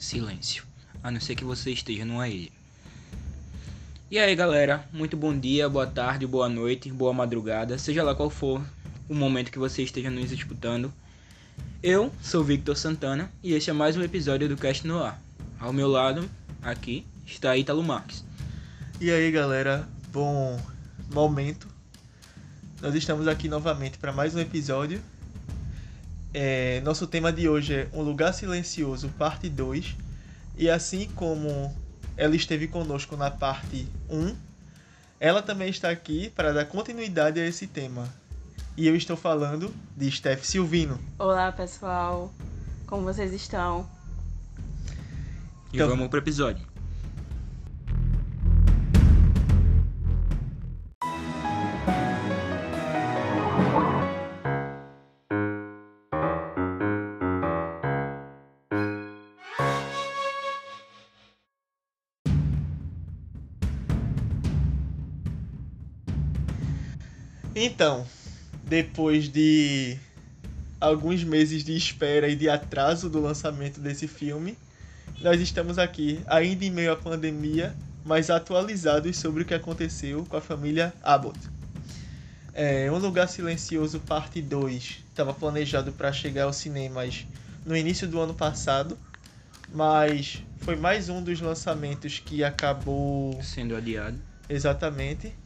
silêncio, a não ser que você esteja numa ilha. E aí, galera, muito bom dia, boa tarde, boa noite, boa madrugada, seja lá qual for o momento que você esteja nos escutando. Eu sou Victor Santana e este é mais um episódio do Cast no. Ao meu lado, aqui, está Ítalo Marques. E aí, galera, bom momento. Nós estamos aqui novamente para mais um episódio. É, nosso tema de hoje é Um Lugar Silencioso, parte 2. E assim como ela esteve conosco na parte 1, ela também está aqui para dar continuidade a esse tema. E eu estou falando de Steph Silvino. Olá, pessoal. Como vocês estão? E Então- vamos pro episódio. Então, depois de alguns meses de espera e de atraso do lançamento desse filme, nós estamos aqui, ainda em meio à pandemia, mas atualizados sobre o que aconteceu com a família Abbott. É, um Lugar Silencioso, parte 2, estava planejado para chegar aos cinemas no início do ano passado, mas foi mais um dos lançamentos que acabou Sendo adiado. Exatamente.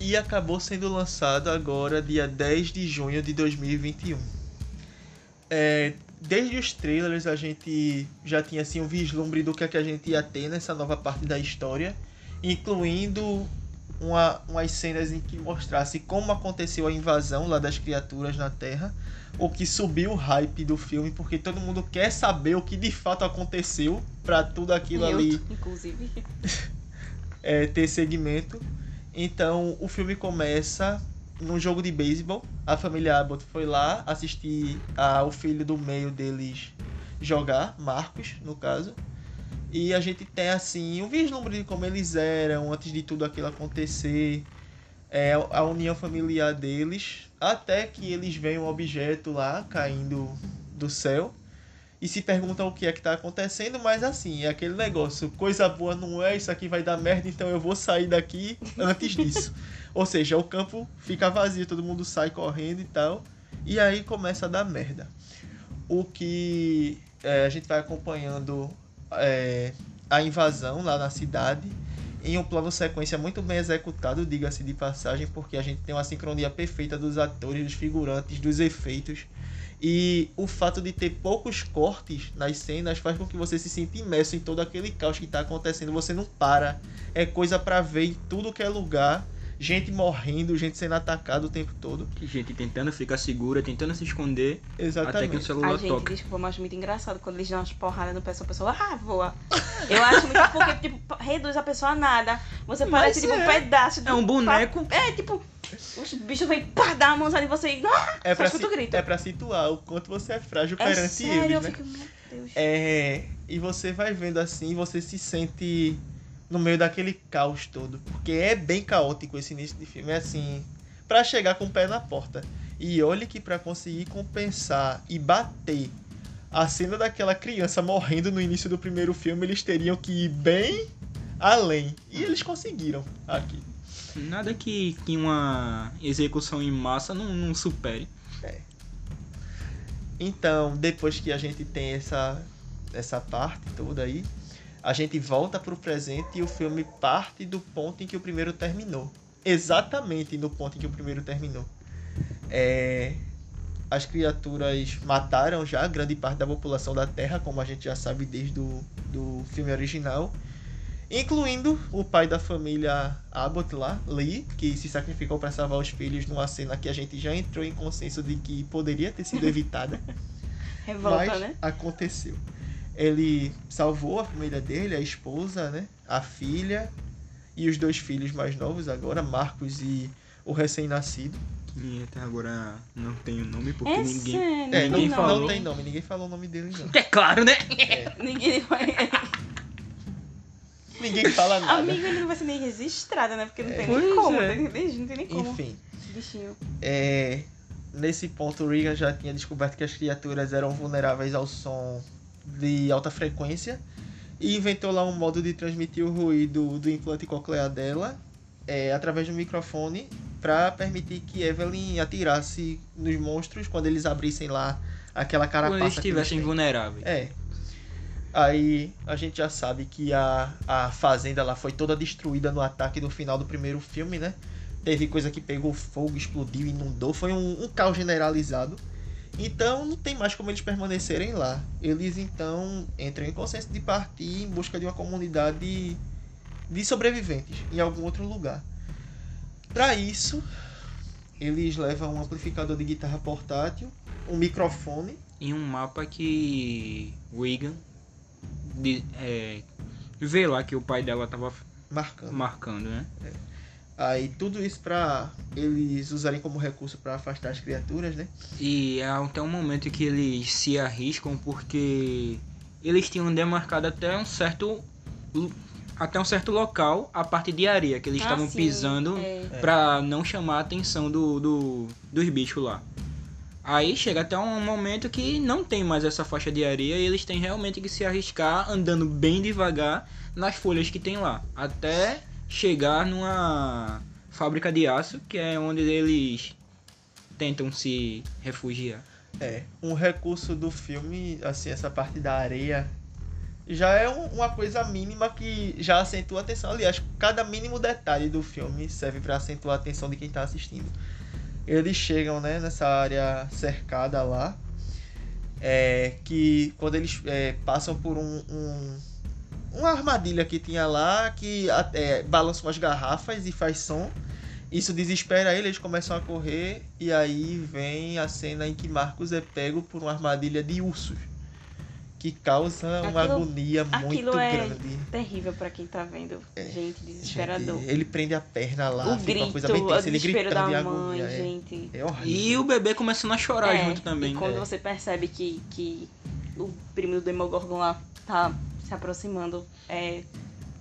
E acabou sendo lançado agora, dia 10 de junho de 2021. É, desde os trailers a gente já tinha assim, um vislumbre do que, é que a gente ia ter nessa nova parte da história, incluindo uma, umas cenas em que mostrasse como aconteceu a invasão lá das criaturas na Terra, o que subiu o hype do filme, porque todo mundo quer saber o que de fato aconteceu para tudo aquilo Eu, ali inclusive. é, ter segmento. Então o filme começa num jogo de beisebol. A família Abbott foi lá assistir a, o filho do meio deles jogar, Marcos, no caso. E a gente tem assim um vislumbre de como eles eram antes de tudo aquilo acontecer. É, a união familiar deles. Até que eles veem um objeto lá caindo do céu e se perguntam o que é que tá acontecendo, mas assim, é aquele negócio, coisa boa não é, isso aqui vai dar merda, então eu vou sair daqui antes disso. Ou seja, o campo fica vazio, todo mundo sai correndo e tal, e aí começa a dar merda. O que é, a gente vai acompanhando é, a invasão lá na cidade, em um plano sequência muito bem executado, diga-se de passagem, porque a gente tem uma sincronia perfeita dos atores, dos figurantes, dos efeitos. E o fato de ter poucos cortes nas cenas faz com que você se sinta imerso em todo aquele caos que está acontecendo. Você não para. É coisa para ver em tudo que é lugar. Gente morrendo, gente sendo atacada o tempo todo. Gente tentando ficar segura, tentando se esconder, até que o Exatamente. celular A gente, toca. desculpa, eu acho muito engraçado quando eles dão umas porradas no pessoal, a pessoa, ah, voa. Eu acho muito porque, tipo, reduz a pessoa a nada. Você parece, tipo, um pedaço de É um boneco. É, tipo, os bichos vêm pá, dar uma mãozada em você e. Ah, É pra, si- grito. é pra situar o quanto você é frágil É perante sério, eles, eu né? fico, meu Deus. É, e você vai vendo assim, você se sente no meio daquele caos todo. Porque é bem caótico esse início de filme. É assim, pra chegar com o pé na porta. E olhe que pra conseguir compensar e bater a cena daquela criança morrendo no início do primeiro filme, eles teriam que ir bem além. E eles conseguiram aqui. Nada que, que uma execução em massa não, não supere. Então, depois que a gente tem essa, essa parte toda aí, a gente volta pro presente e o filme parte do ponto em que o primeiro terminou. Exatamente no ponto em que o primeiro terminou. É, as criaturas mataram já grande parte da população da Terra, como a gente já sabe desde o do filme original. Incluindo o pai da família Abbott lá, Lee, que se sacrificou para salvar os filhos numa cena que a gente já entrou em consenso de que poderia ter sido evitada. Revolta, mas né? aconteceu. Ele salvou a família dele, a esposa, né? A filha e os dois filhos mais novos agora, Marcos e o recém-nascido. Que até agora não tem o nome porque É ninguém. sério, É, não, Ninguém não, falou. não tem nome, ninguém falou o nome dele não. É claro, né? Ninguém vai. Ninguém fala nada. Amigo, ele não vai ser nem registrado, né? Porque não tem Pois nem como, é. não tem nem como. Enfim, Bichinho. é, nesse ponto o Regan já tinha descoberto que as criaturas eram vulneráveis ao som de alta frequência e inventou lá um modo de transmitir o ruído do implante coclear dela é, através do microfone para permitir que Evelyn atirasse nos monstros quando eles abrissem lá aquela carapaça. Quando eles estivessem vulneráveis. É. Aí a gente já sabe que a, a fazenda lá foi toda destruída no ataque do final do primeiro filme, né? Teve coisa que pegou fogo, explodiu, inundou. Foi um, um caos generalizado. Então não tem mais como eles permanecerem lá. Eles então entram em consenso de partir em busca de uma comunidade de sobreviventes em algum outro lugar. Para isso, eles levam um amplificador de guitarra portátil, um microfone Em um mapa que Regan de, é, vê lá que o pai dela tava marcando. marcando, né? Aí tudo isso pra eles usarem como recurso pra afastar as criaturas, né? E há até um momento que eles se arriscam porque eles tinham demarcado até um certo até um certo local a parte de areia que eles Ah, estavam sim, pisando é. pra não chamar a atenção do, do- dos bichos lá. Aí chega até um momento que não tem mais essa faixa de areia e eles têm realmente que se arriscar andando bem devagar nas folhas que tem lá, até chegar numa fábrica de aço, que é onde eles tentam se refugiar. É, um recurso do filme, assim, essa parte da areia, já é um- uma coisa mínima que já acentua a atenção. Aliás, cada mínimo detalhe do filme serve pra acentuar a atenção de quem tá assistindo. Eles chegam, né, nessa área cercada lá, é, que quando eles é, passam por um, um- uma armadilha que tinha lá, que até balança umas garrafas e faz som. Isso desespera ele, eles começam a correr e aí vem a cena em que Marcos é pego por uma armadilha de ursos. Que causa uma Aquilo- agonia muito aquilo é grande. Terrível pra quem tá vendo. É, Gente, desesperador. Gente, ele prende a perna lá, o fica grito, uma coisa bem tensa, ele gritando da de mãe, agonia. É, gente. é horrível. E o bebê começando a chorar É, junto também. E quando É. você percebe que, que o primo do Demogorgon lá tá se aproximando, é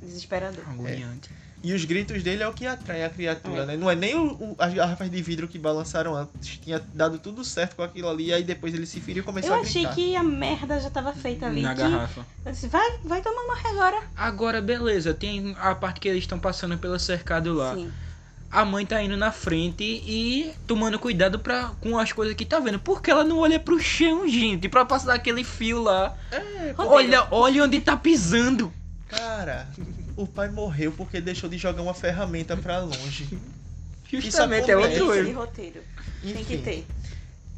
desesperador. Agoniante. E os gritos dele é o que atrai a criatura, É. né? Não é nem o- o- as garrafas de vidro que balançaram antes. Tinha dado tudo certo com aquilo ali, aí depois ele se feriu e começou Eu a achei gritar. que a merda já tava feita ali. Na que- garrafa. eu disse, vai, vai tomar uma agora. Agora, beleza, tem a parte que eles estão passando pelo cercado lá. Sim. A mãe tá indo na frente e tomando cuidado pra, com as coisas que tá vendo. Por que ela não olha pro chão, gente? Pra passar aquele fio lá. Roteiro. Olha, olha onde tá pisando. Cara, o pai morreu porque deixou de jogar uma ferramenta pra longe. Justamente, é outro erro. roteiro. Tem que ter.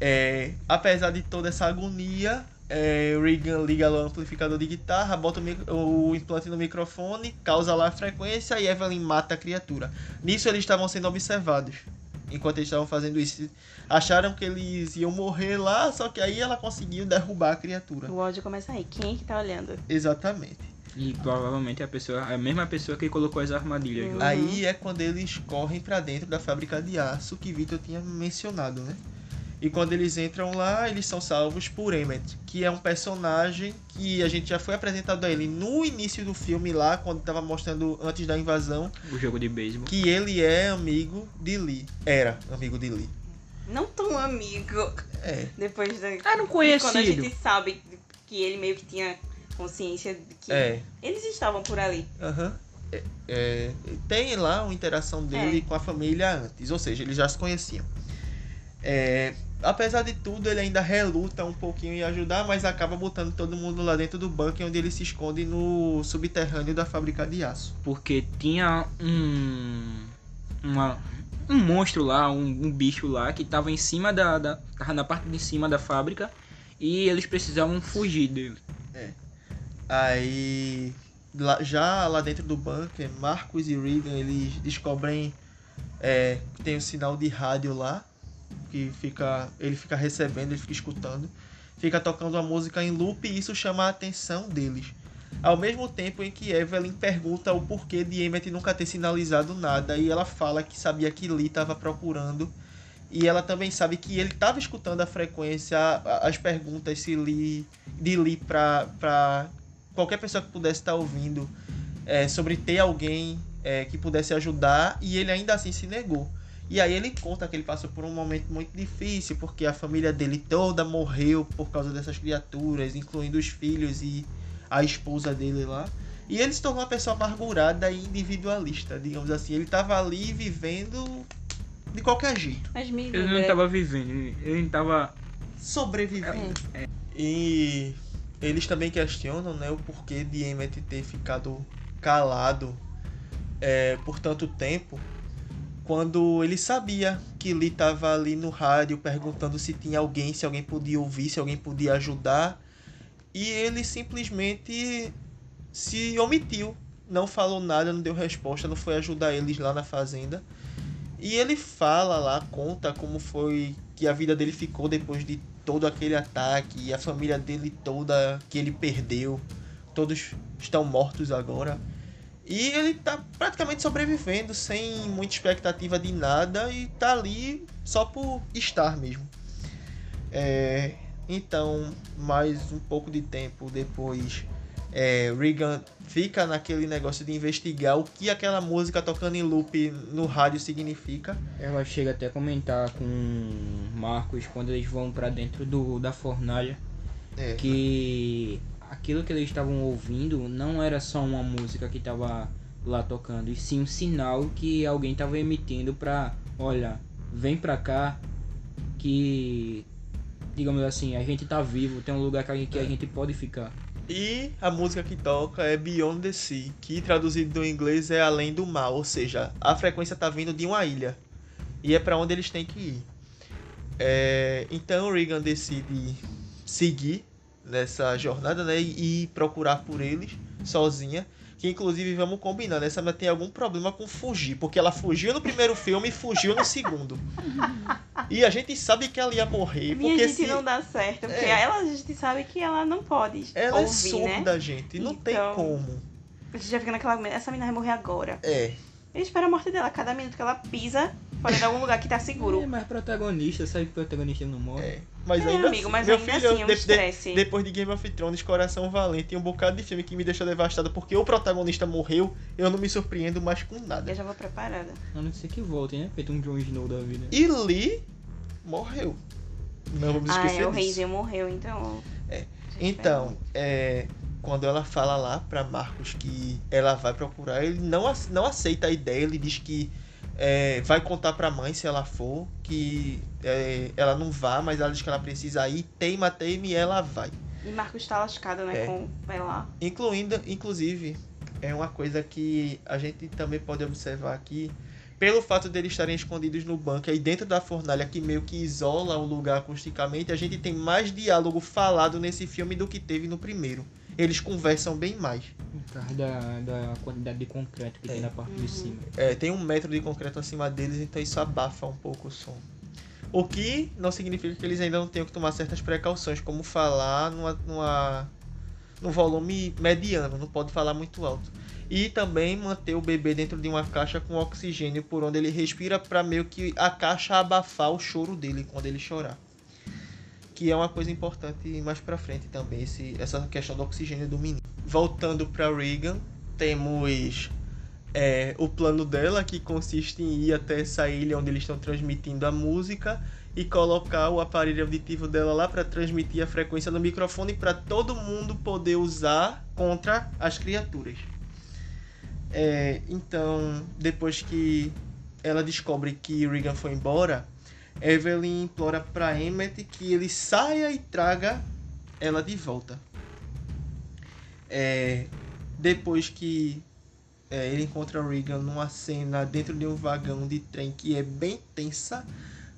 É, apesar de toda essa agonia, é, Regan liga lá o amplificador de guitarra, bota o, o implante no microfone, causa lá a frequência e Evelyn mata a criatura. Nisso eles estavam sendo observados. Enquanto eles estavam fazendo isso, acharam que eles iam morrer lá, só que aí ela conseguiu derrubar a criatura. O ódio começa aí. Quem é que tá olhando? Exatamente. E provavelmente é a pessoa, a mesma pessoa que colocou as armadilhas. Uhum. lá. Aí é quando eles correm pra dentro da fábrica de aço que Victor tinha mencionado, né? E quando eles entram lá, eles são salvos por Emmett, que é um personagem que a gente já foi apresentado a ele no início do filme lá, quando tava mostrando antes da invasão, O jogo de beisebol. que ele é amigo de Lee. Era amigo de Lee. Não tão amigo. É. Depois da. Era um Quando a conhecido. gente sabe que ele meio que tinha consciência de que É. eles estavam por ali. Aham. É, é, tem lá uma interação dele É. com a família antes, ou seja, eles já se conheciam. É, apesar de tudo, ele ainda reluta um pouquinho em ajudar, mas acaba botando todo mundo lá dentro do bunker onde ele se esconde no subterrâneo da fábrica de aço. Porque tinha um. Uma, um monstro lá, um, um bicho lá que tava em cima da, da. Tava na parte de cima da fábrica. E eles precisavam fugir dele. Aí, lá- já lá dentro do bunker, Marcos e Regan eles descobrem é, que tem um sinal de rádio lá que fica, ele fica recebendo, ele fica escutando, fica tocando a música em loop e isso chama a atenção deles. Ao mesmo tempo em que Evelyn pergunta o porquê de Emmett nunca ter sinalizado nada e ela fala que sabia que Lee estava procurando e ela também sabe que ele estava escutando a frequência, as perguntas se Lee, de Lee para qualquer pessoa que pudesse estar ouvindo é, sobre ter alguém é, que pudesse ajudar e ele ainda assim se negou. E aí ele conta que ele passou por um momento muito difícil, porque a família dele toda morreu por causa dessas criaturas, incluindo os filhos e a esposa dele lá. E ele se tornou uma pessoa amargurada e individualista, digamos assim. Ele tava ali vivendo de qualquer jeito, Mas me Ele não lembra- tava vivendo, ele tava. sobrevivendo. E eles também questionam né, o porquê de Emmett ter ficado calado é, por tanto tempo, quando ele sabia que Lee estava ali no rádio perguntando se tinha alguém, se alguém podia ouvir, se alguém podia ajudar, e ele simplesmente se omitiu, não falou nada, não deu resposta, não foi ajudar eles lá na fazenda. E ele fala lá, conta como foi que a vida dele ficou depois de todo aquele ataque e a família dele toda que ele perdeu. Todos estão mortos agora. E ele tá praticamente sobrevivendo, sem muita expectativa de nada e tá ali só por estar mesmo. É, então, mais um pouco de tempo depois, é, Regan fica naquele negócio de investigar o que aquela música tocando em loop no rádio significa. Ela chega até a comentar com Marcos quando eles vão pra dentro do, da fornalha É, que aquilo que eles estavam ouvindo não era só uma música que tava lá tocando, e sim um sinal que alguém tava emitindo pra, olha, vem pra cá que digamos assim, a gente tá vivo, tem um lugar que a, que a gente pode ficar. E a música que toca é Beyond the Sea, que traduzido do inglês é Além do Mar, ou seja, a frequência tá vindo de uma ilha. E é para onde eles têm que ir. É, então Regan decide seguir nessa jornada né, e, e procurar por eles sozinha. Que inclusive vamos combinar, né? Essa mulher tem algum problema com fugir, porque ela fugiu no primeiro filme e fugiu no segundo. E a gente sabe que ela ia morrer, Minha porque gente se não dá certo, porque É. ela a gente sabe que ela não pode ela é ouvir, né? surda, gente, não tem Então- como. A gente já fica naquela. Essa menina vai morrer agora. É, Ele espera a morte dela. Cada minuto que ela pisa fora de algum lugar que tá É, seguro. mas protagonista, sabe que o protagonista não morre? É, mas É, ainda amigo, assim, mas meu ainda filho, assim é um de- de- depois de Game of Thrones, Coração Valente, tem um bocado de filme que me deixa devastado porque o protagonista morreu, eu não me surpreendo mais com nada. Eu já vou preparada. A não ser que voltem, né? Feito um Jon Snow da vida. E Lee morreu. Não vamos Ah, esquecer é, o disso. reizinho morreu, então. É. Então, é, quando ela fala lá pra Marcos que ela vai procurar, ele não, não aceita a ideia, ele diz que é, vai contar pra mãe se ela for, que é, ela não vá, mas ela diz que ela precisa ir, teima, teima e ela vai. E Marcos tá lascado, né? É. Com. Vai lá. Incluindo, inclusive, é uma coisa que a gente também pode observar aqui, pelo fato deles estarem escondidos no bunker e dentro da fornalha que meio que isola o lugar acusticamente, a gente tem mais diálogo falado nesse filme do que teve no primeiro. Eles conversam bem mais. Por causa da, da quantidade de concreto que É. tem na parte de cima. É, tem um metro de concreto acima deles, então isso abafa um pouco o som. O que não significa que eles ainda não tenham que tomar certas precauções, como falar numa, numa, num volume mediano, não pode falar muito alto. E também manter o bebê dentro de uma caixa com oxigênio por onde ele respira para meio que a caixa abafar o choro dele quando ele chorar. Que é uma coisa importante mais pra frente também, esse, essa questão do oxigênio do menino. Voltando pra Regan, temos é, o plano dela, que consiste em ir até essa ilha onde eles estão transmitindo a música e colocar o aparelho auditivo dela lá para transmitir a frequência do microfone para todo mundo poder usar contra as criaturas. É, então, depois que ela descobre que Regan foi embora, Evelyn implora para Emmett que ele saia e traga ela de volta. É, depois que é, ele encontra Regan numa cena dentro de um vagão de trem que é bem tensa,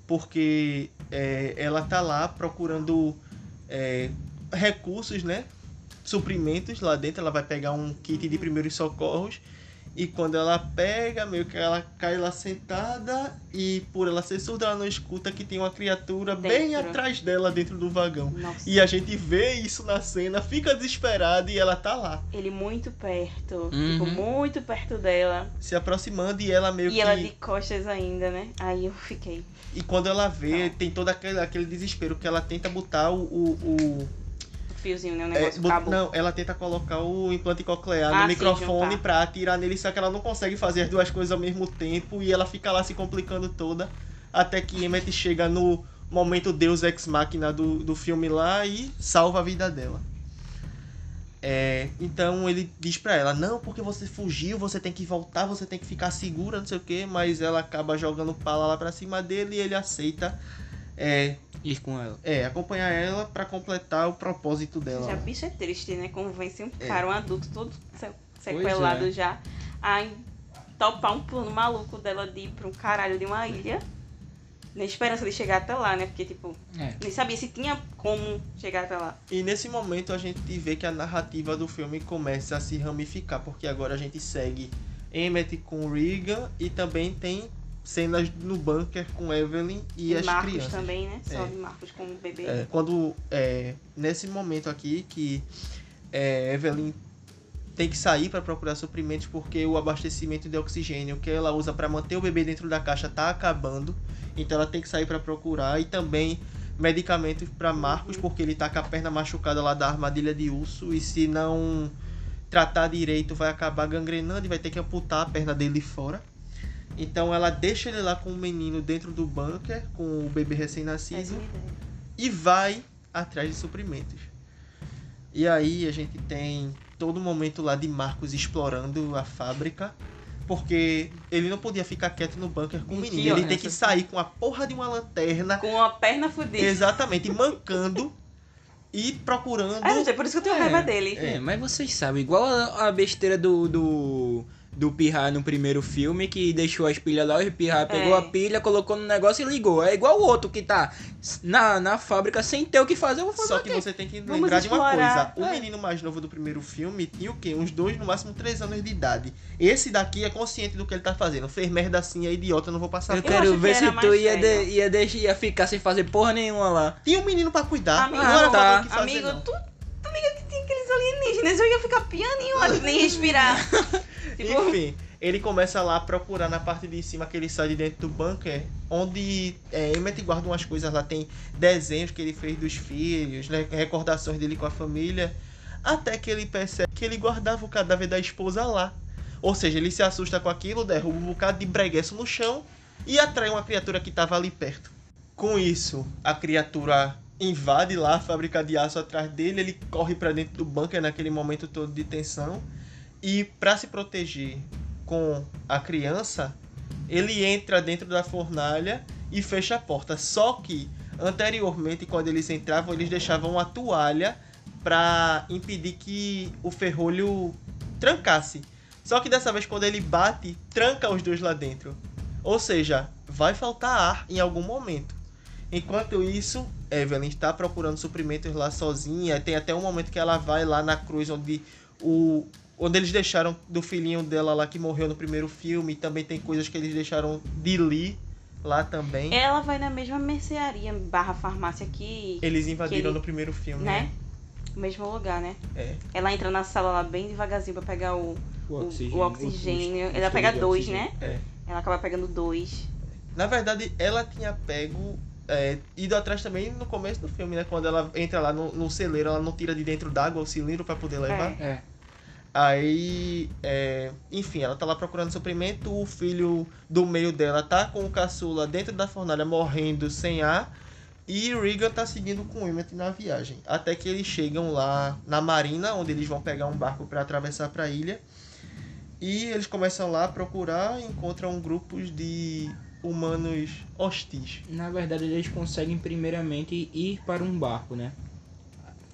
porque é, ela tá lá procurando é, recursos, né? Suprimentos lá dentro. Ela vai pegar um kit de primeiros socorros. E quando ela pega, meio que ela cai lá sentada. E por ela ser surda, ela não escuta que tem uma criatura bem Dentro. atrás dela dentro do vagão. Nossa. E a gente vê isso na cena, fica desesperada e ela tá lá, Ele muito perto. Uhum. Tipo, muito perto dela. se aproximando e ela meio E que. ela de costas ainda, né? Aí eu fiquei. E quando ela vê, Tá. tem todo aquele, aquele desespero que ela tenta botar o, o, o, fiozinho, né? O É, negócio, bot- cabo. não, ela tenta colocar o implante coclear Ah, no sim, microfone juntar. pra atirar nele, só que ela não consegue fazer as duas coisas ao mesmo tempo e ela fica lá se complicando toda. Até que Emmett chega no momento Deus Ex Machina do, do filme lá e salva a vida dela. É, então ele diz pra ela, não, porque você fugiu, você tem que voltar, você tem que ficar segura, não sei o que, mas ela acaba jogando pala lá pra cima dele e ele aceita é, Ir com ela. é, acompanhar ela pra completar o propósito dela. Já bicho é triste, né? Convence um É. cara, um adulto todo se- sequelado é. já, a topar um plano maluco dela de ir pra um caralho de uma ilha. Na esperança de chegar até lá, né? Porque, tipo, É. nem sabia se tinha como chegar até lá. E nesse momento a gente vê que a narrativa do filme começa a se ramificar, porque agora a gente segue Emmett com Regan e também tem cenas no bunker com Evelyn e, E, as Marcos crianças. também, né? É. Marcos com o bebê. É, quando é, nesse momento aqui que é, Evelyn tem que sair para procurar suprimentos porque o abastecimento de oxigênio que ela usa para manter o bebê dentro da caixa tá acabando, então ela tem que sair para procurar e também medicamentos para Marcos porque ele tá com a perna machucada lá da armadilha de urso e se não tratar direito vai acabar gangrenando e vai ter que amputar a perna dele fora. Então ela deixa ele lá com o menino dentro do bunker com o bebê recém-nascido ideia. e vai atrás de suprimentos. E aí a gente tem todo momento lá de Marcos explorando a fábrica, porque ele não podia ficar quieto no bunker com o menino. Ele tem que sair com a porra de uma lanterna, Com a perna fudida. exatamente, mancando e procurando. Ah, gente, é por isso que eu tenho É. raiva dele. É, mas vocês sabem, igual a, a besteira do, do, do Pirra no primeiro filme, que deixou as pilhas lá, o Pirra pegou É. a pilha, colocou no negócio e ligou. É igual o outro que tá na, na fábrica sem ter o que fazer, eu vou fazer Só o que quê? você tem que Vamos lembrar de uma explorar. coisa. O É. menino mais novo do primeiro filme tinha o quê? Uns dois, no máximo três anos de idade. Esse daqui é consciente do que ele tá fazendo. Fez merda assim, é idiota, não vou passar Eu acho quero que ver era se tu ia, de- ia, deixar, ia ficar sem fazer porra nenhuma lá. Tinha um menino pra cuidar. Amigo, não era tá. que fazer, Amigo, não. tu, amiga que tem aqueles alienígenas, eu ia ficar pianinho nem respirar. Enfim, ele começa lá a procurar na parte de cima que ele sai de dentro do bunker, onde é, Emmett guarda umas coisas lá, tem desenhos que ele fez dos filhos, né, recordações dele com a família, até que ele percebe que ele guardava o cadáver da esposa lá. Ou seja, ele se assusta com aquilo, derruba um bocado de breguesso no chão e atrai uma criatura que estava ali perto. Com isso, a criatura invade lá a fábrica de aço atrás dele, ele corre para dentro do bunker naquele momento todo de tensão e para se proteger com a criança, ele entra dentro da fornalha e fecha a porta. Só que anteriormente, quando eles entravam, eles deixavam uma toalha para impedir que o ferrolho trancasse. Só que dessa vez, quando ele bate, tranca os dois lá dentro. Ou seja, vai faltar ar em algum momento. Enquanto isso, Evelyn está procurando suprimentos lá sozinha. Tem até um momento que ela vai lá na cruz onde o onde eles deixaram do filhinho dela lá que morreu no primeiro filme. Também tem coisas que eles deixaram de Lee lá também. ela vai na mesma mercearia barra farmácia que. Eles invadiram ele- no primeiro filme, né? O mesmo lugar, né? É. Ela entra na sala lá bem devagarzinho pra pegar o, O o- oxigênio. o oxigênio. os- os ela pega dois, oxigênio. né? É. Ela acaba pegando dois. Na verdade, ela tinha pego. É, ido atrás também no começo do filme, né? Quando ela entra lá no, no celeiro, ela não tira de dentro d'água o cilindro pra poder levar. É. Aí, é, enfim, ela tá lá procurando suprimento, o filho do meio dela tá com o caçula dentro da fornalha morrendo sem ar, e Regan tá seguindo com o Emmett na viagem. Até que eles chegam lá na marina, onde eles vão pegar um barco para atravessar para a ilha. E eles começam lá a procurar e encontram grupos de humanos hostis. Na verdade, eles conseguem primeiramente ir para um barco, né?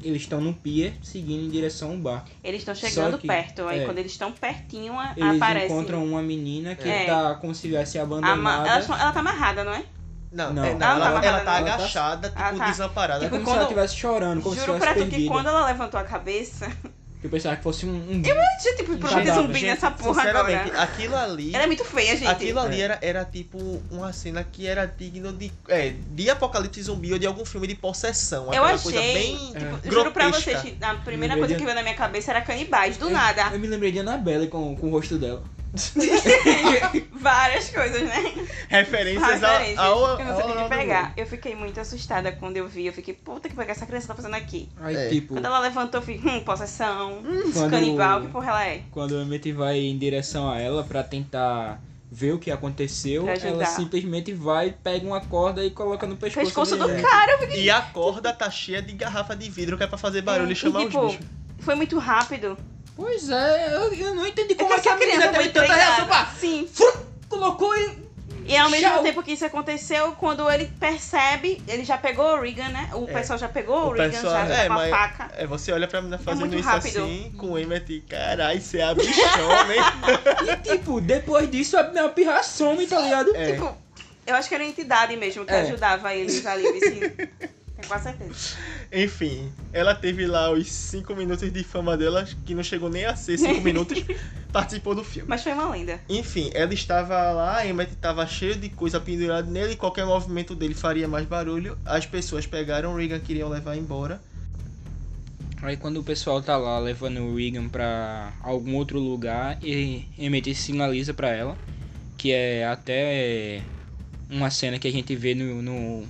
Eles estão no pier, seguindo em direção ao barco. Eles estão chegando que- perto. Aí é. quando eles estão pertinho, a- Eles aparece. encontram uma menina que É. tá como se estivesse Ama- abandonada. ela, ela tá amarrada, não é? Não, Não. é, Ela não, não ela, tá ela tá agachada, tipo, Ah, tá. desamparada. Tipo, como se quando- ela estivesse chorando, como Juro se pra tu que quando ela levantou a cabeça. Eu pensava que fosse um. um... Tinha tipo Um de cadáver. zumbi Gente, nessa porra sinceramente, agora. aquilo ali. Ela é muito feia, gente. Aquilo ali É. era, era tipo uma cena que era digno de. É, de apocalipse zumbi ou de algum filme de possessão. Eu Aquela achei. coisa bem. tipo, É. juro pra vocês, a primeira Me coisa lembrei que veio na minha cabeça era canibais, do Eu- nada. Eu me lembrei de Annabelle com, com o rosto dela. Várias coisas, né? Referências ao, Referências. ao, eu não sei nem pegar. Eu fiquei muito assustada quando eu vi. Eu fiquei, puta que pariu, essa criança tá fazendo aqui. Aí, É. tipo, Quando ela levantou, eu fiquei, hum, possessão, quando- canibal, que porra ela é? quando o Emmett vai em direção a ela pra tentar ver o que aconteceu, ela simplesmente vai, pega uma corda e coloca no pescoço, Pescoço do cara, eu fiquei. E a corda tá cheia de garrafa de vidro que é pra fazer barulho É, e chamar e, os tipo, bichos. Foi muito rápido. Pois é, eu, eu não entendi como é que essa a menina teve foi tanta reação. Sim. colocou e... E ao mesmo Tchau. tempo que isso aconteceu, quando ele percebe, ele já pegou o Regan, né? O É. pessoal já pegou o, O Regan, pessoal- já, é, com a mas- faca. É, você olha pra menina fazendo muito isso rápido. assim, com o Emmett e caralho, você é a bichona, hein? E tipo, depois disso a minha pirra some, tá ligado? É. Tipo, eu acho que era uma entidade mesmo que É. ajudava eles ali, assim. Tenho quase certeza. Enfim, ela teve lá os 5 minutos de fama dela, que não chegou nem a ser 5 minutos, participou do filme. Mas foi uma lenda. Enfim, ela estava lá, Emmett estava cheio de coisa pendurada nele, qualquer movimento dele faria mais barulho. As pessoas pegaram o Regan, queriam levar embora. Aí quando o pessoal tá lá levando o Regan pra algum outro lugar, e Emmett sinaliza pra ela, que é até uma cena que a gente vê no, no-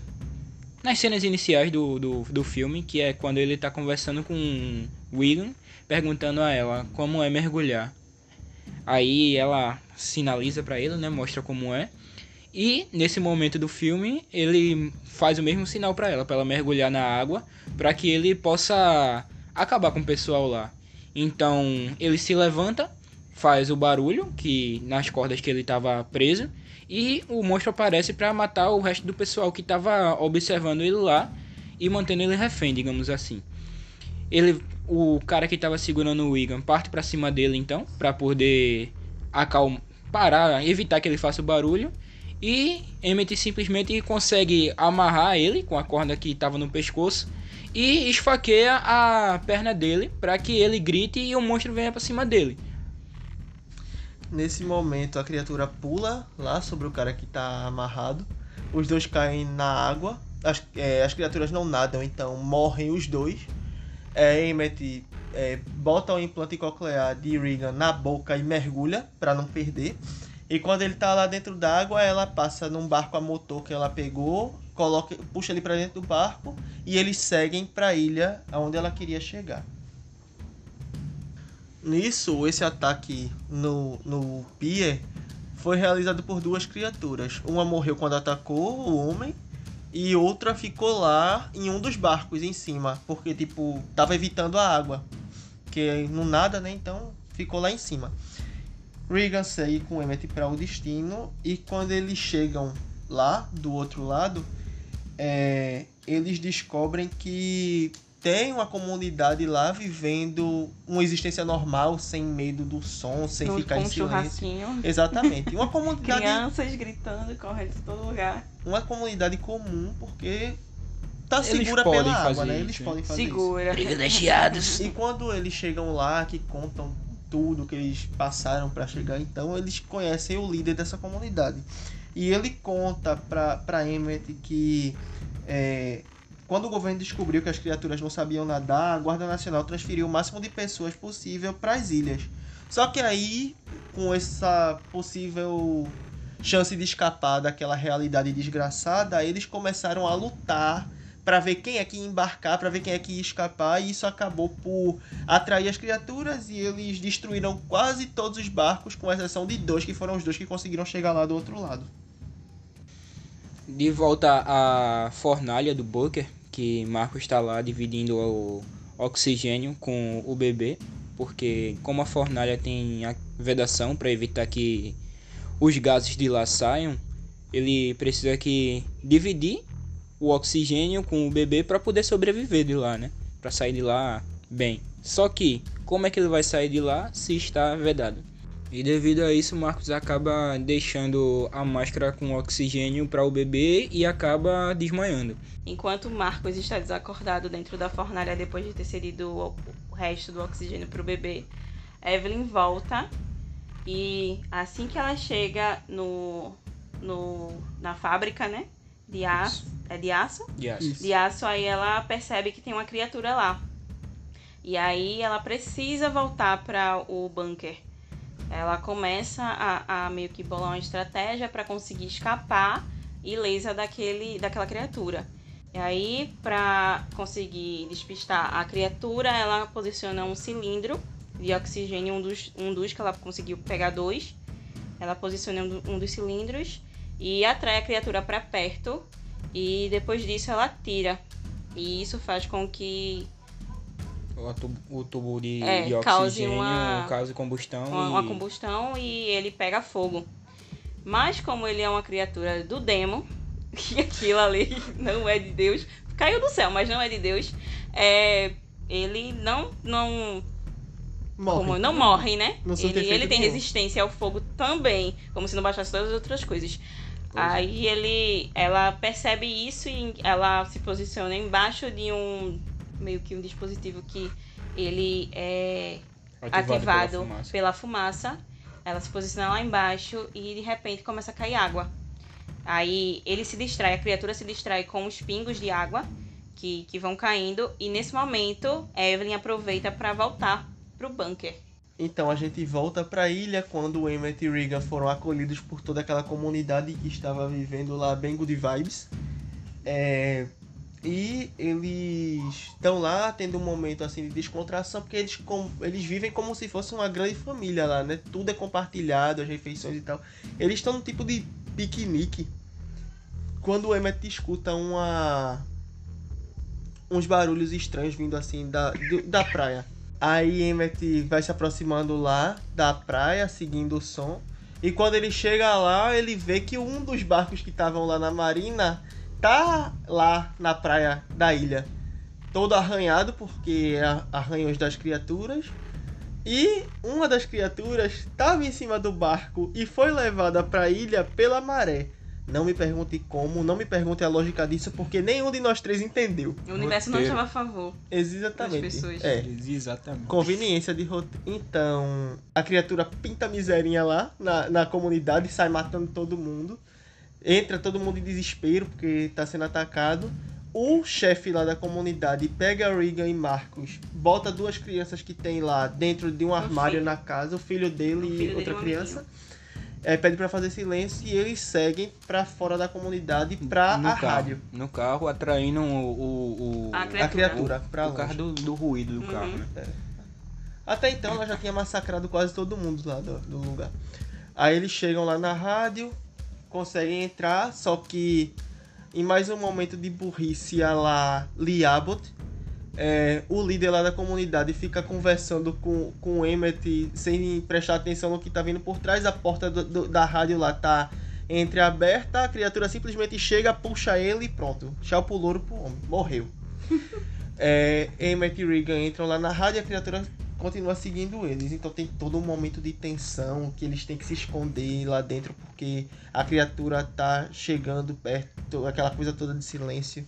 nas cenas iniciais do, do, do filme, que é quando ele tá conversando com Regan, perguntando a ela como é mergulhar. Aí ela sinaliza pra ele, né, mostra como é. E nesse momento do filme, ele faz o mesmo sinal pra ela, pra ela mergulhar na água, pra que ele possa acabar com o pessoal lá. Então, ele se levanta, faz o barulho que nas cordas que ele estava preso e o monstro aparece pra matar o resto do pessoal que estava observando ele lá e mantendo ele refém, digamos assim. Ele o cara que estava segurando o Wigan parte pra cima dele então, pra poder acalmar, parar, evitar que ele faça o barulho. E Emmett simplesmente consegue amarrar ele com a corda que estava no pescoço e esfaqueia a perna dele para que ele grite e o monstro venha para cima dele. Nesse momento, a criatura pula lá sobre o cara que tá amarrado. Os dois caem na água. As, é, as criaturas não nadam, então morrem os dois. É, Emmett é, bota o implante coclear de Regan na boca e mergulha para não perder. E quando ele tá lá dentro d'água, ela passa num barco a motor que ela pegou, coloca, puxa ele para dentro do barco e eles seguem para a ilha aonde ela queria chegar. Nisso, esse ataque no, no pier foi realizado por duas criaturas. Uma morreu quando atacou o homem e outra ficou lá em um dos barcos em cima, porque tipo, tava evitando a água. Que não nada, né? Então ficou lá em cima. Regan segue com Emmett para o destino e quando eles chegam lá do outro lado, é, eles descobrem que tem uma comunidade lá vivendo uma existência normal, sem medo do som, sem Num- ficar com em um silêncio. churrasquinho. Exatamente. Uma comunidade, Crianças gritando, correndo de todo lugar. uma comunidade comum, porque tá Eles segura pela água, né? isso, Eles podem fazer isso. Segura. Privilegiados. E quando eles chegam lá, que contam tudo que eles passaram para chegar, então eles conhecem o líder dessa comunidade. E ele conta pra, pra Emmett que é, quando o governo descobriu que as criaturas não sabiam nadar, a Guarda Nacional transferiu o máximo de pessoas possível para as ilhas. Só que aí, com essa possível chance de escapar daquela realidade desgraçada, eles começaram a lutar para ver quem é que ia embarcar, para ver quem é que ia escapar, e isso acabou por atrair as criaturas e eles destruíram quase todos os barcos, com exceção de dois, que foram os dois que conseguiram chegar lá do outro lado. De volta à fornalha do Booker, que Marcos está lá dividindo o oxigênio com o bebê, porque como a fornalha tem a vedação para evitar que os gases de lá saiam, ele precisa que dividir o oxigênio com o bebê para poder sobreviver de lá, né? Para sair de lá bem. Só que como é que ele vai sair de lá se está vedado? E devido a isso, Marcos acaba deixando a máscara com oxigênio para o bebê e acaba desmaiando. Enquanto Marcos está desacordado dentro da fornalha depois de ter cedido o o resto do oxigênio pro bebê, Evelyn volta e assim que ela chega no, no na fábrica, né? De aço. É de aço? Yes. Isso. De aço, aí ela percebe que tem uma criatura lá. E aí ela precisa voltar para o bunker ela começa a, a meio que bolar uma estratégia para conseguir escapar ilesa daquele, daquela criatura. E aí, para conseguir despistar a criatura, ela posiciona um cilindro de oxigênio, um dos, um dos que ela conseguiu pegar dois. Ela posiciona um, dos cilindros e atrai a criatura para perto. E depois disso ela tira. E isso faz com que o tubo, o tubo de, É, de oxigênio uma- cause combustão uma, e uma combustão e ele pega fogo. Mas como ele é uma criatura do demo, e aquilo ali não é de Deus, caiu do céu, mas não é de Deus, é, ele não não Morre. como não morre, né? Não ele, ele tem nenhum. resistência ao fogo também, como se não bastasse todas as outras coisas. Pois é. Aí ele, ela percebe isso e ela se posiciona embaixo de um meio que um dispositivo que ele é ativado, pela fumaça. pela fumaça. Ela se posiciona lá embaixo e de repente começa a cair água. Aí ele se distrai, a criatura se distrai com os pingos de água que, que vão caindo. E nesse momento, Evelyn aproveita para voltar pro bunker. Então a gente volta pra ilha quando o Emmett e Regan foram acolhidos por toda aquela comunidade que estava vivendo lá bem good vibes. É, E eles estão lá tendo um momento assim de descontração, porque eles, com- eles vivem como se fosse uma grande família lá, né? Tudo é compartilhado, as refeições e tal. Eles estão num tipo de piquenique. Quando o Emmett escuta uma uns barulhos estranhos vindo assim da, do- da praia. Aí Emmett vai se aproximando lá da praia, seguindo o som. E quando ele chega lá, ele vê que um dos barcos que estavam lá na marina tá lá na praia da ilha. Todo arranhado, porque é arranhos das criaturas. E uma das criaturas estava em cima do barco e foi levada para a ilha pela maré. Não me pergunte como, não me pergunte a lógica disso, porque nenhum de nós três entendeu. O universo não Roteiro. estava a favor. Exatamente. Das pessoas. É. Exatamente. Conveniência de roteiro. Então, a criatura pinta a miserinha lá na, na comunidade e sai matando todo mundo. Entra todo mundo em desespero porque tá sendo atacado. O chefe lá da comunidade pega Regan e Marcos, bota duas crianças que tem lá dentro de um armário na casa, o filho dele O filho e dele outra criança. É, pede pra fazer silêncio e eles seguem pra fora da comunidade pra no a carro, rádio. No carro, atraindo o, o, o, A A criatura. pra o longe. carro do, do ruído do Uhum. carro, né? Até então ela já tinha massacrado quase todo mundo lá do, do lugar. Aí eles chegam lá na rádio, conseguem entrar, só que em mais um momento de burrice a lá Lee Abbott, é, o líder lá da comunidade fica conversando com, com o Emmett sem prestar atenção no que tá vindo por trás. A porta do- do- da rádio lá tá entreaberta, a criatura simplesmente chega, puxa ele e pronto. Tchau pro louro pro homem. Morreu. É, Emmett e Regan entram lá na rádio e a criatura continua seguindo eles. Então tem todo um momento de tensão que eles têm que se esconder lá dentro porque a criatura tá chegando perto, aquela coisa toda de silêncio.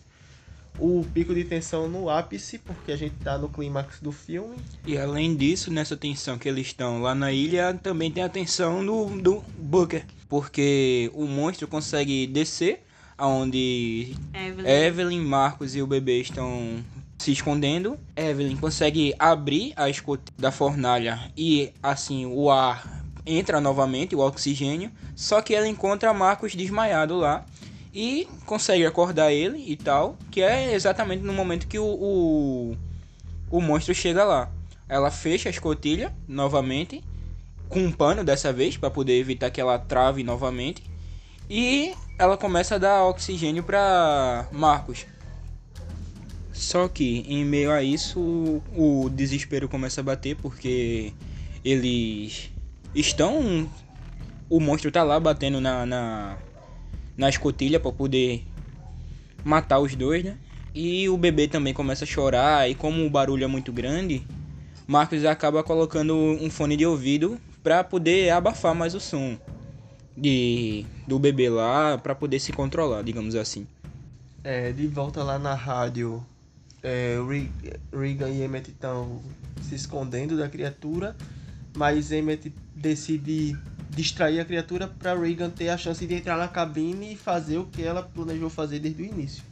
O pico de tensão no ápice, porque a gente tá no clímax do filme. E além disso, nessa tensão que eles estão lá na ilha, também tem a tensão do, do Booker. Porque o monstro consegue descer, aonde Evelyn. Evelyn, Marcos e o bebê estão se escondendo. Evelyn consegue abrir a escotilha da fornalha e assim o ar entra novamente, o oxigênio. Só que ela encontra Marcos desmaiado lá e consegue acordar ele e tal, que é exatamente no momento que o, o, o monstro chega lá. Ela fecha a escotilha novamente com um pano dessa vez para poder evitar que ela trave novamente. E ela começa a dar oxigênio para Marcos. Só que em meio a isso o, desespero começa a bater porque eles estão. O monstro tá lá batendo na, na, na escotilha para poder matar os dois, né? E o bebê também começa a chorar. E como o barulho é muito grande, Marcos acaba colocando um fone de ouvido para poder abafar mais o som de do bebê lá para poder se controlar, digamos assim. É, de volta lá na rádio, é, Re- Regan e Emmett estão se escondendo da criatura, mas Emmett decide distrair a criatura para Regan ter a chance de entrar na cabine e fazer o que ela planejou fazer desde o início.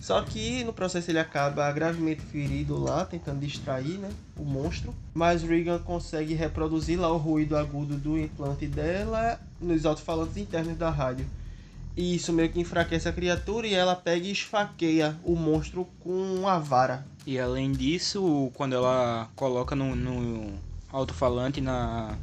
Só que no processo ele acaba gravemente ferido lá, tentando distrair né, o monstro. Mas Regan consegue reproduzir lá o ruído agudo do implante dela nos alto-falantes internos da rádio. E isso meio que enfraquece a criatura e ela pega e esfaqueia o monstro com uma vara. E além disso, quando ela coloca no, no alto-falante na,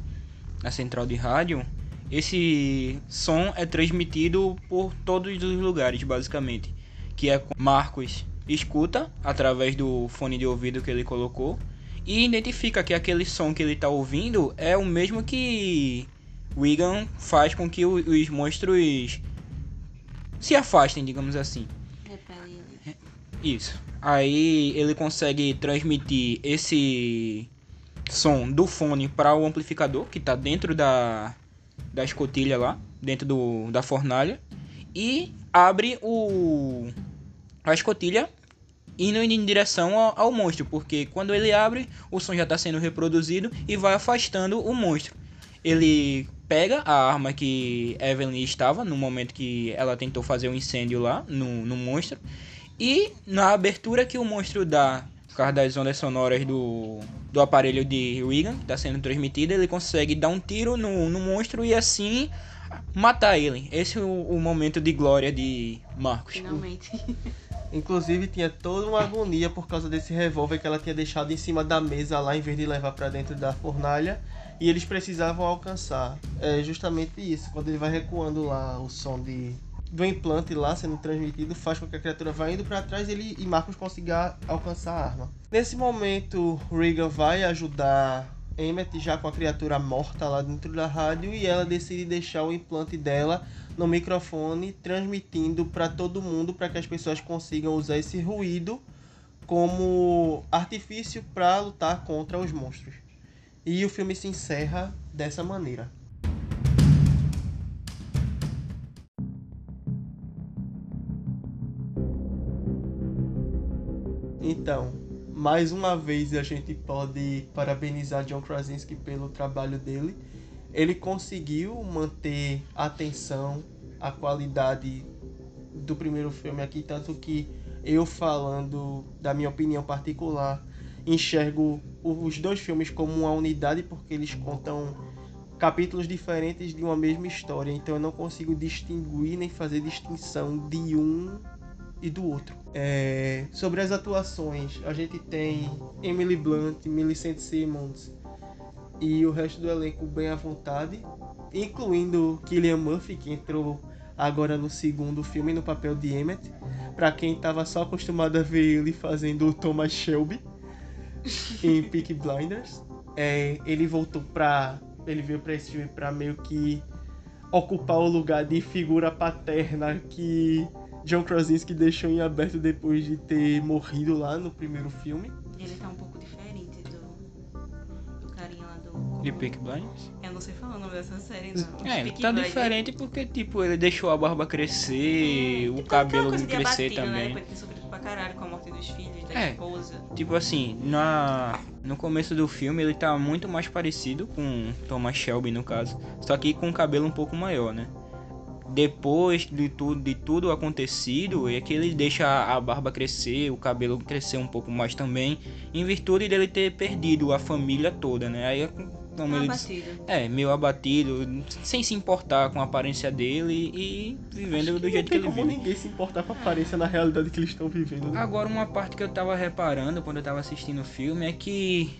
na central de rádio, esse som é transmitido por todos os lugares, basicamente. Que é Marcos escuta através do fone de ouvido que ele colocou e identifica que aquele som que ele está ouvindo é o mesmo que Wigan faz com que os monstros se afastem, digamos assim. Isso. Aí ele consegue transmitir esse som do fone para o amplificador que está dentro da, da escotilha lá, dentro do, da fornalha, e abre o a escotilha indo em direção ao, ao monstro, porque quando ele abre, o som já está sendo reproduzido e vai afastando o monstro. Ele pega a arma que Evelyn estava no momento que ela tentou fazer o um incêndio lá no, no monstro. E na abertura que o monstro dá, por causa das ondas sonoras do, do aparelho de Regan, que está sendo transmitida, ele consegue dar um tiro no, no monstro e assim matar ele. Esse é o, o momento de glória de Marcos. Finalmente. Inclusive tinha toda uma agonia por causa desse revólver que ela tinha deixado em cima da mesa lá em vez de levar para dentro da fornalha e eles precisavam alcançar. É justamente isso, quando ele vai recuando lá o som de do implante lá sendo transmitido faz com que a criatura vá indo para trás ele e Marcos consiga alcançar a arma. Nesse momento, Regan vai ajudar Emmett já com a criatura morta lá dentro da rádio e ela decide deixar o implante dela no microfone transmitindo para todo mundo para que as pessoas consigam usar esse ruído como artifício para lutar contra os monstros. E o filme se encerra dessa maneira. Então, mais uma vez a gente pode parabenizar John Krasinski pelo trabalho dele. Ele conseguiu manter a atenção, a qualidade do primeiro filme aqui, tanto que eu falando da minha opinião particular, enxergo os dois filmes como uma unidade porque eles contam capítulos diferentes de uma mesma história, então eu não consigo distinguir nem fazer distinção de um e do outro. É, sobre as atuações, a gente tem Emily Blunt, Millicent Simmons e o resto do elenco bem à vontade, incluindo Killian Murphy, que entrou agora no segundo filme no papel de Emmett, para quem estava só acostumado a ver ele fazendo o Thomas Shelby em Peak Blinders. É, ele voltou pra. Ele veio pra esse filme pra meio que ocupar o lugar de figura paterna que John Krasinski deixou em aberto depois de ter morrido lá no primeiro filme. Ele tá um pouco diferente do, do carinha lá do. De Peak Blinders? Eu não sei falar o nome dessa série, não. É, Peaky tá Blinders. diferente porque, tipo, ele deixou a barba crescer, É, o cabelo coisa de crescer abatido, Né? também. De ter sofrido pra caralho com a morte dos filhos, É. Tipo assim, na, no começo do filme ele tá muito mais parecido com Thomas Shelby, no caso. Só que com o cabelo um pouco maior, né? Depois de tudo, de tudo acontecido, é que ele deixa a barba crescer, o cabelo crescer um pouco mais também, em virtude dele ter perdido a família toda, né? Aí, como Tá ele diz- abatido. é, meio abatido, sem se importar com a aparência dele e vivendo do jeito que ele como vive. ninguém se importar com a aparência na realidade que eles estão vivendo. né? Agora, uma parte que eu tava reparando quando eu tava assistindo o filme é que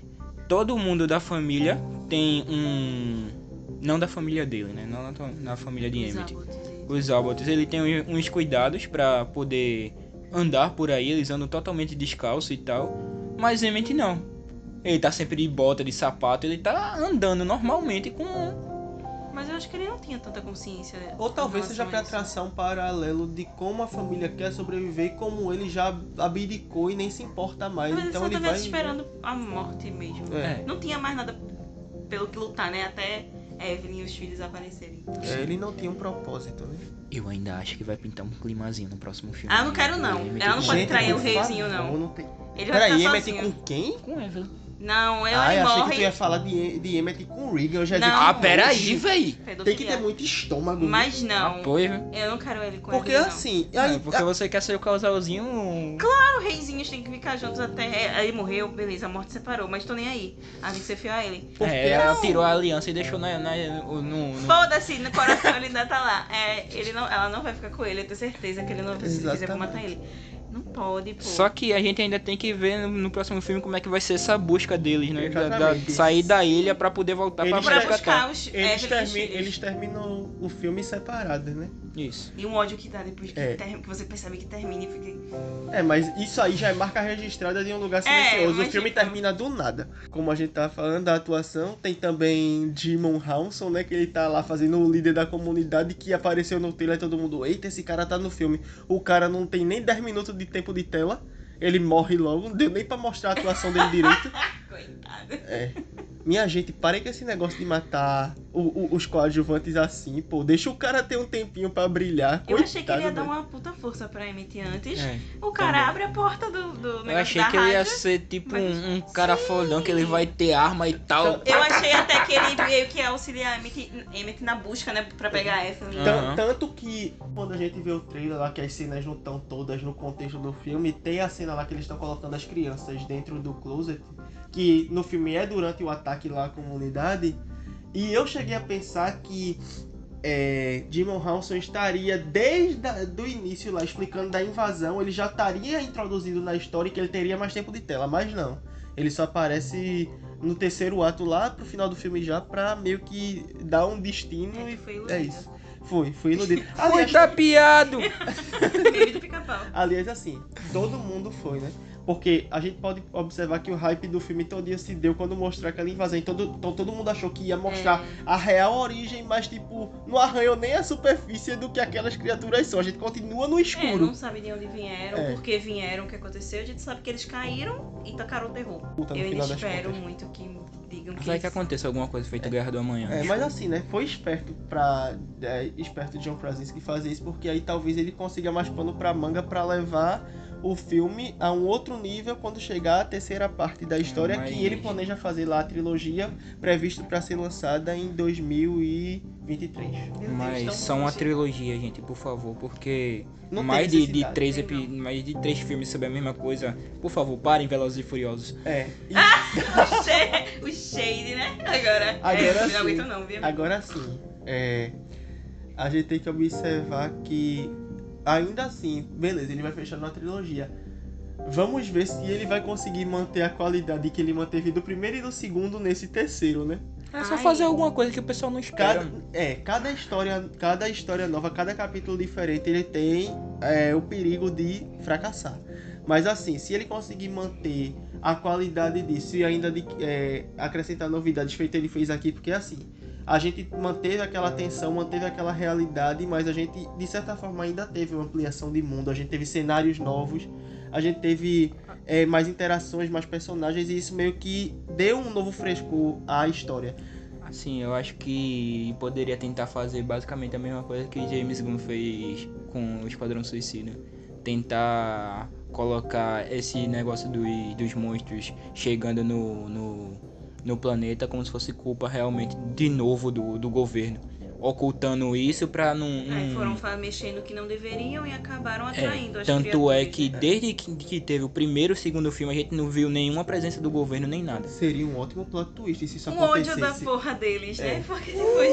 todo mundo da família tem um. Não da família dele, né? Não na, na família de Os Emmett. Os Alberts, ele tem uns cuidados pra poder andar por aí, eles andam totalmente descalço e tal. Mas Emmett não. Ele tá sempre de bota, de sapato, ele tá andando normalmente com. Mas eu acho que ele não tinha tanta consciência. Ou talvez seja pra a isso. traçar um paralelo de como a família quer sobreviver e como ele já abdicou e nem se importa mais. Mas então ele ele vai. esperando a morte mesmo. É. Não tinha mais nada pelo que lutar, né? Até Evelyn e os filhos aparecerem. É, ele não tinha um propósito, né? Eu ainda acho que vai pintar um climazinho no próximo filme. Ah, eu não quero não. Ela não pode trair o reizinho, favor, não. tem... Ele vai Peraí, ficar sozinho. com quem? Com Evelyn. Não, ele Ai, achei morre. que tu ia falar de, de Emmett com Regan. Eu já Não. Ah, peraí, véi. Tem que ter muito estômago. viu? Mas não, Apoio. eu não quero ele com Porque ele, assim. É, Aí, porque você quer ser o casalzinho. Os reizinhos têm que ficar juntos até. Ele morreu, beleza, a morte separou, mas tô nem aí. A gente ser fiel a ele. Porque É, ela não? tirou a aliança e deixou na, na- no, no- Foda-se, no coração ele ainda tá lá. É, ele não, ela não vai ficar com ele, eu tenho certeza que ele não vai se quiser pra matar ele. Não pode, pô. Só que a gente ainda tem que ver no, no próximo filme como é que vai ser essa busca deles, né? Da- da- sair da ilha pra poder voltar Eles pra pra buscar os Eles, termi eles terminam o filme separados, né? Isso. E um ódio que dá depois que, É. que você percebe que termina e fica. É, mas isso aí já é marca registrada de um lugar É, silencioso. mas o filme tipo- termina do nada. Como a gente tava falando da atuação, tem também Jimon Hanson, né? Que ele tá lá fazendo o líder da comunidade que apareceu no trailer e todo mundo, eita, esse cara tá no filme. O cara não tem nem 10 minutos de tempo de tela. Ele morre logo, não deu nem pra mostrar a atuação dele direito. Coitado. É. Minha gente, parem com esse negócio de matar o- o- os coadjuvantes assim, pô. Deixa o cara ter um tempinho pra brilhar. Eu achei que ele ia Coitado, dar uma puta força pra Emmett antes. É. O cara também. abre a porta do, do negócio Eu achei da que ele ia rádio. ser tipo mas- um, um cara fodão, que ele vai ter arma e tal. Eu achei até que ele veio que ia auxiliar Emmett, Emmett na busca, né? Pra pegar a Evelyn. Tan- Aham. Tanto que quando a gente vê o trailer lá, que as cenas não estão todas no contexto do filme, tem a cena lá que eles estão colocando as crianças dentro do closet, que no filme é durante o ataque lá à comunidade. E eu cheguei a pensar que é, Jimon Hanson estaria desde o início lá explicando da invasão, ele já estaria introduzido na história e que ele teria mais tempo de tela, mas não. Ele só aparece no terceiro ato lá pro final do filme já pra meio que dar um destino É, e foi é isso. Foi, fui iludido. Foi Aliás, tapeado! Baby do pica-pau. aliás, assim, todo mundo foi, né? Porque a gente pode observar que o hype do filme todo dia se deu quando mostrou aquela invasão. Então todo, então todo mundo achou que ia mostrar É. a real origem, mas tipo, não arranhou nem a superfície do que aquelas criaturas são. A gente continua no É, escuro. não sabe de onde vieram, É. por que vieram, o que aconteceu. A gente sabe que eles caíram e tacaram o terror. Puta, Eu ainda espero muito que digam que. Vai que aconteça alguma coisa feita é, Guerra do Amanhã. É, mas assim, né? Foi esperto pra. É, esperto John Krasinski fazer isso, porque aí talvez ele consiga mais pano pra manga para levar o filme a um outro nível quando chegar a terceira parte da história, é, mas... que ele planeja fazer lá a trilogia, previsto para ser lançada em 2000 e. 23. Deus Mas Deus, são uma trilogia, gente, por favor, porque não mais de, de três epi... mais de três filmes sobre a mesma coisa, por favor, parem Velozes e Furiosos. É. E... Ah, o, shade, o shade, né? Agora. É, Agora é, sim. Não não, viu? Agora sim. É, a gente tem que observar que ainda assim, beleza, ele vai fechar uma trilogia. Vamos ver se ele vai conseguir manter a qualidade que ele manteve do primeiro e do segundo nesse terceiro, né? É só Ai. fazer alguma coisa que o pessoal não espera. Cada, é, cada história, cada história nova, cada capítulo diferente, ele tem é, o perigo de fracassar. Mas assim, se ele conseguir manter a qualidade disso e ainda de, é, acrescentar novidades, feito ele fez aqui, porque assim, a gente manteve aquela tensão, manteve aquela realidade, mas a gente, de certa forma, ainda teve uma ampliação de mundo, a gente teve cenários novos, a gente teve é, mais interações, mais personagens, e isso meio que deu um novo frescor à história. Assim, eu acho que poderia tentar fazer basicamente a mesma coisa que James Gunn fez com o Esquadrão Suicida. Tentar colocar esse negócio dos, dos monstros chegando no, no, no planeta como se fosse culpa realmente de novo do, do governo. Ocultando isso pra não. Aí foram mexendo que não deveriam e acabaram É, atraindo as tanto é que né? desde que, que teve o primeiro e o segundo filme a gente não viu nenhuma presença do governo nem nada. Seria um ótimo plot twist se isso Um ódio acontecesse. da porra deles, É. né? Porque depois.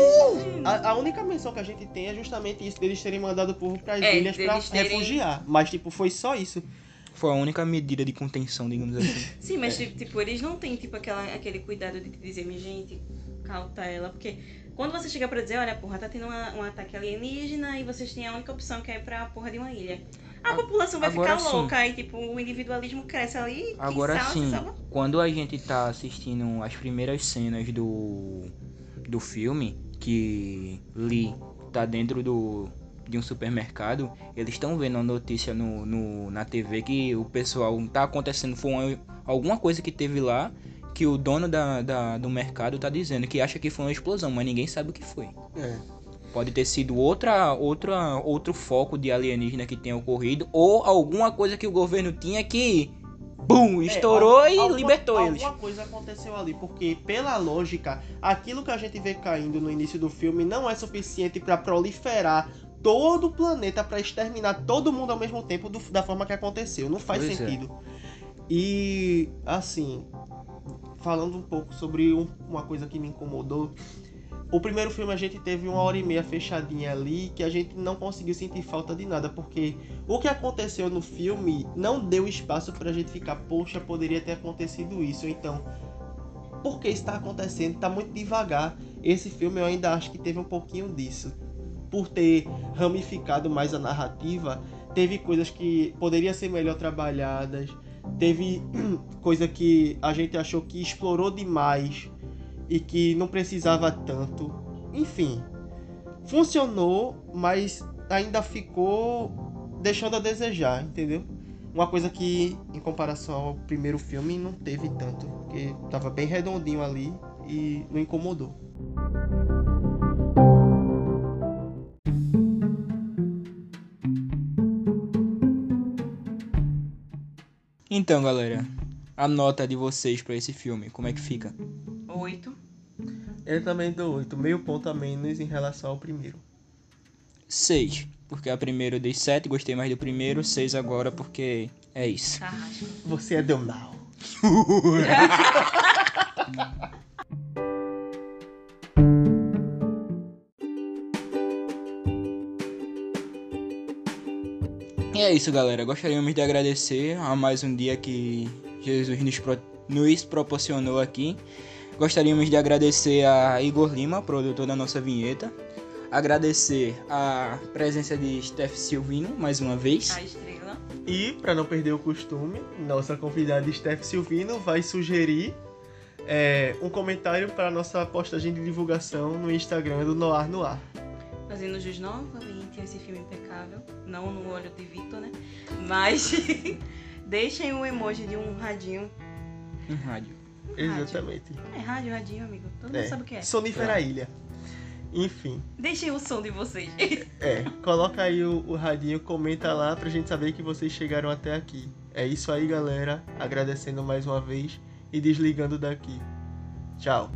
A, a única menção que a gente tem é justamente isso, deles terem mandado o povo pras É, ilhas pra deles terem- refugiar. Mas, tipo, foi só isso. Foi a única medida de contenção, digamos assim. Sim, mas tipo, tipo, eles não têm tipo, aquela, aquele cuidado de dizer, minha gente, cautela. Porque quando você chega pra dizer, olha, porra, tá tendo uma- um ataque alienígena e vocês têm a única opção que é ir pra porra de uma ilha. A A- população vai ficar sim. louca e tipo, o individualismo cresce ali. Agora salva, sim, salva. quando a gente tá assistindo as primeiras cenas do, do filme, que Lee tá dentro do, de um supermercado, eles estão vendo a notícia no, no, na TV que o pessoal tá acontecendo, foi uma- alguma coisa que teve lá, que o dono da, da- do mercado tá dizendo que acha que foi uma explosão, mas ninguém sabe o que foi. É. Pode ter sido outra, outra, outro foco de alienígena que tenha ocorrido, ou alguma coisa que o governo tinha que Bum! Estourou É, e alguma- libertou eles. Alguma coisa aconteceu ali, porque pela lógica, aquilo que a gente vê caindo no início do filme não é suficiente pra proliferar todo o planeta pra exterminar todo mundo ao mesmo tempo do- da forma que aconteceu. Não faz Pois é. sentido. E assim, falando um pouco sobre um- uma coisa que me incomodou. O primeiro filme a gente teve uma hora e meia fechadinha ali que a gente não conseguiu sentir falta de nada, porque o que aconteceu no filme não deu espaço pra gente ficar, poxa, poderia ter acontecido isso. Então, por que está acontecendo? Tá muito devagar. Esse filme eu ainda acho que teve um pouquinho disso. Por ter ramificado mais a narrativa, teve coisas que poderiam ser melhor trabalhadas, teve coisa que a gente achou que explorou demais e que não precisava tanto. Enfim, funcionou, mas ainda ficou deixando a desejar, entendeu? Uma coisa que, em comparação ao primeiro filme, não teve tanto, porque tava bem redondinho ali e não incomodou. Então, galera, a nota de vocês pra esse filme, como é que fica? Oito. Eu também dou 8, meio ponto a menos em relação ao primeiro. 6, porque a primeira eu dei 7, gostei mais do primeiro, 6 agora porque é isso. Carrasco. Você é do isso, galera. Gostaríamos de agradecer a mais um dia que Jesus nos, pro- nos proporcionou aqui. Gostaríamos de agradecer a Igor Lima, produtor da nossa vinheta. Agradecer a presença de Steph Silvino mais uma vez. A estrela. E, para não perder o costume, nossa convidada Steph Silvino vai sugerir é, um comentário para nossa postagem de divulgação no Instagram do Noir no Ar. Fazendo jus novamente a esse filme impecável. Não no olho de Vitor, né? Mas deixem um emoji de um radinho. Um rádio. Um rádio. Exatamente. É rádio, radinho, amigo. Todo É. mundo sabe o que é. Sonífera Ilha. Enfim, Deixem o som de vocês. é. Coloca aí o, o radinho, comenta lá pra gente saber que vocês chegaram até aqui. É isso aí, galera. Agradecendo mais uma vez e desligando daqui. Tchau.